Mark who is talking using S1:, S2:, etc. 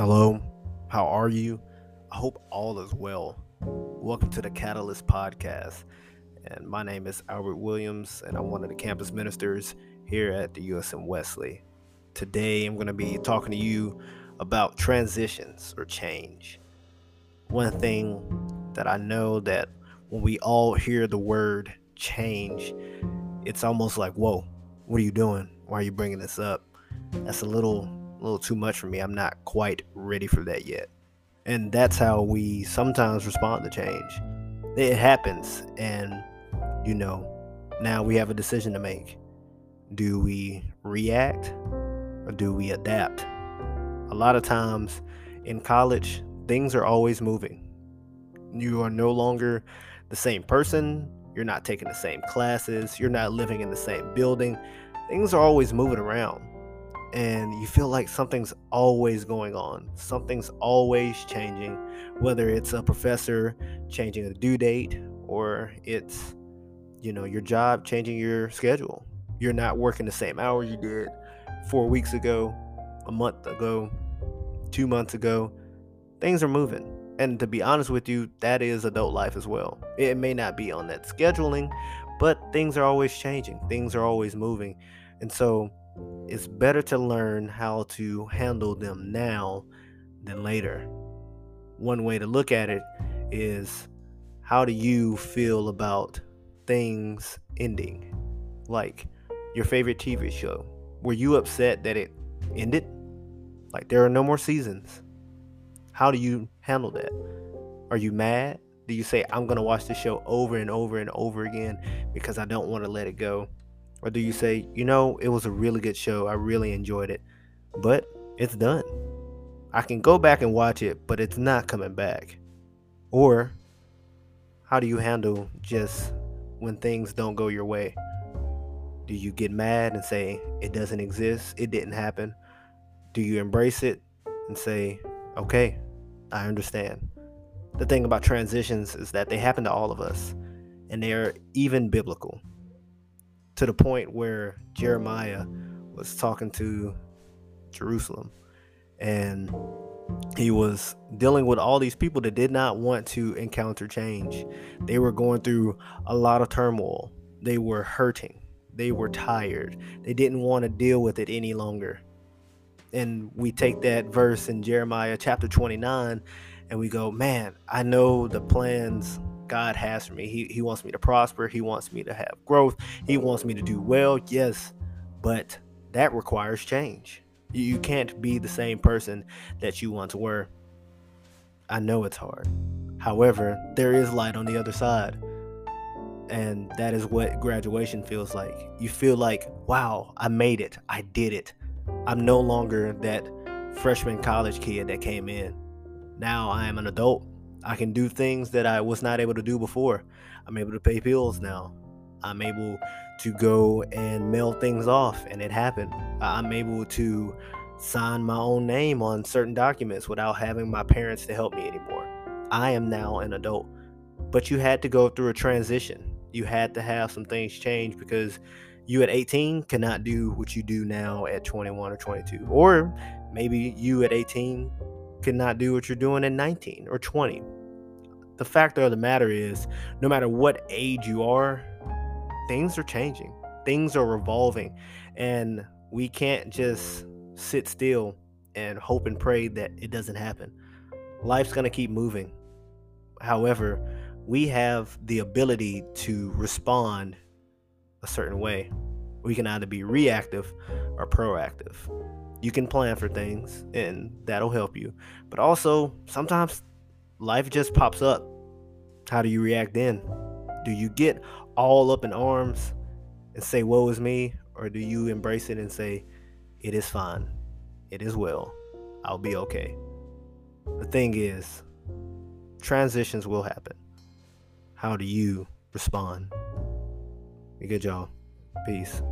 S1: Hello, how are you? I hope all is well. Welcome to the Catalyst Podcast. And my name is Albert Williams, and I'm one of the campus ministers here at the USM Wesley. Today, I'm going to be talking to you about transitions or change. One thing that I know that when we all hear the word change, it's almost like, whoa, what are you doing? Why are you bringing this up? That's a little a little too much for me. I'm not quite ready for that yet. And that's how we sometimes respond to change. It happens, and you know, now we have a decision to make. Do we react or do we adapt? A lot of times in college, things are always moving. You are no longer the same person, you're not taking the same classes, you're not living in the same building. Things are always moving around and you feel like something's always going on. Something's always changing, whether it's a professor changing a due date or it's you know, your job changing your schedule. You're not working the same hours you did 4 weeks ago, a month ago, 2 months ago. Things are moving. And to be honest with you, that is adult life as well. It may not be on that scheduling, but things are always changing. Things are always moving. And so it's better to learn how to handle them now than later. One way to look at it is how do you feel about things ending? Like your favorite TV show. Were you upset that it ended? Like there are no more seasons. How do you handle that? Are you mad? Do you say, I'm going to watch the show over and over and over again because I don't want to let it go? Or do you say, you know, it was a really good show. I really enjoyed it, but it's done. I can go back and watch it, but it's not coming back. Or how do you handle just when things don't go your way? Do you get mad and say, it doesn't exist, it didn't happen? Do you embrace it and say, okay, I understand? The thing about transitions is that they happen to all of us, and they are even biblical to the point where Jeremiah was talking to Jerusalem and he was dealing with all these people that did not want to encounter change. They were going through a lot of turmoil. They were hurting. They were tired. They didn't want to deal with it any longer. And we take that verse in Jeremiah chapter 29 and we go, man, I know the plans God has for me. He, he wants me to prosper. He wants me to have growth. He wants me to do well. Yes, but that requires change. You, you can't be the same person that you once were. I know it's hard. However, there is light on the other side. And that is what graduation feels like. You feel like, wow, I made it. I did it. I'm no longer that freshman college kid that came in. Now I am an adult. I can do things that I was not able to do before. I'm able to pay bills now. I'm able to go and mail things off, and it happened. I'm able to sign my own name on certain documents without having my parents to help me anymore. I am now an adult. But you had to go through a transition. You had to have some things change because you at 18 cannot do what you do now at 21 or 22. Or maybe you at 18 cannot do what you're doing at 19 or 20. The fact of the matter is, no matter what age you are, things are changing, things are revolving, and we can't just sit still and hope and pray that it doesn't happen. Life's going to keep moving. However, we have the ability to respond a certain way. We can either be reactive or proactive. You can plan for things and that'll help you. But also, sometimes life just pops up. How do you react then? Do you get all up in arms and say, Woe is me? Or do you embrace it and say, It is fine. It is well. I'll be okay. The thing is, transitions will happen. How do you respond? Be good, y'all. Peace.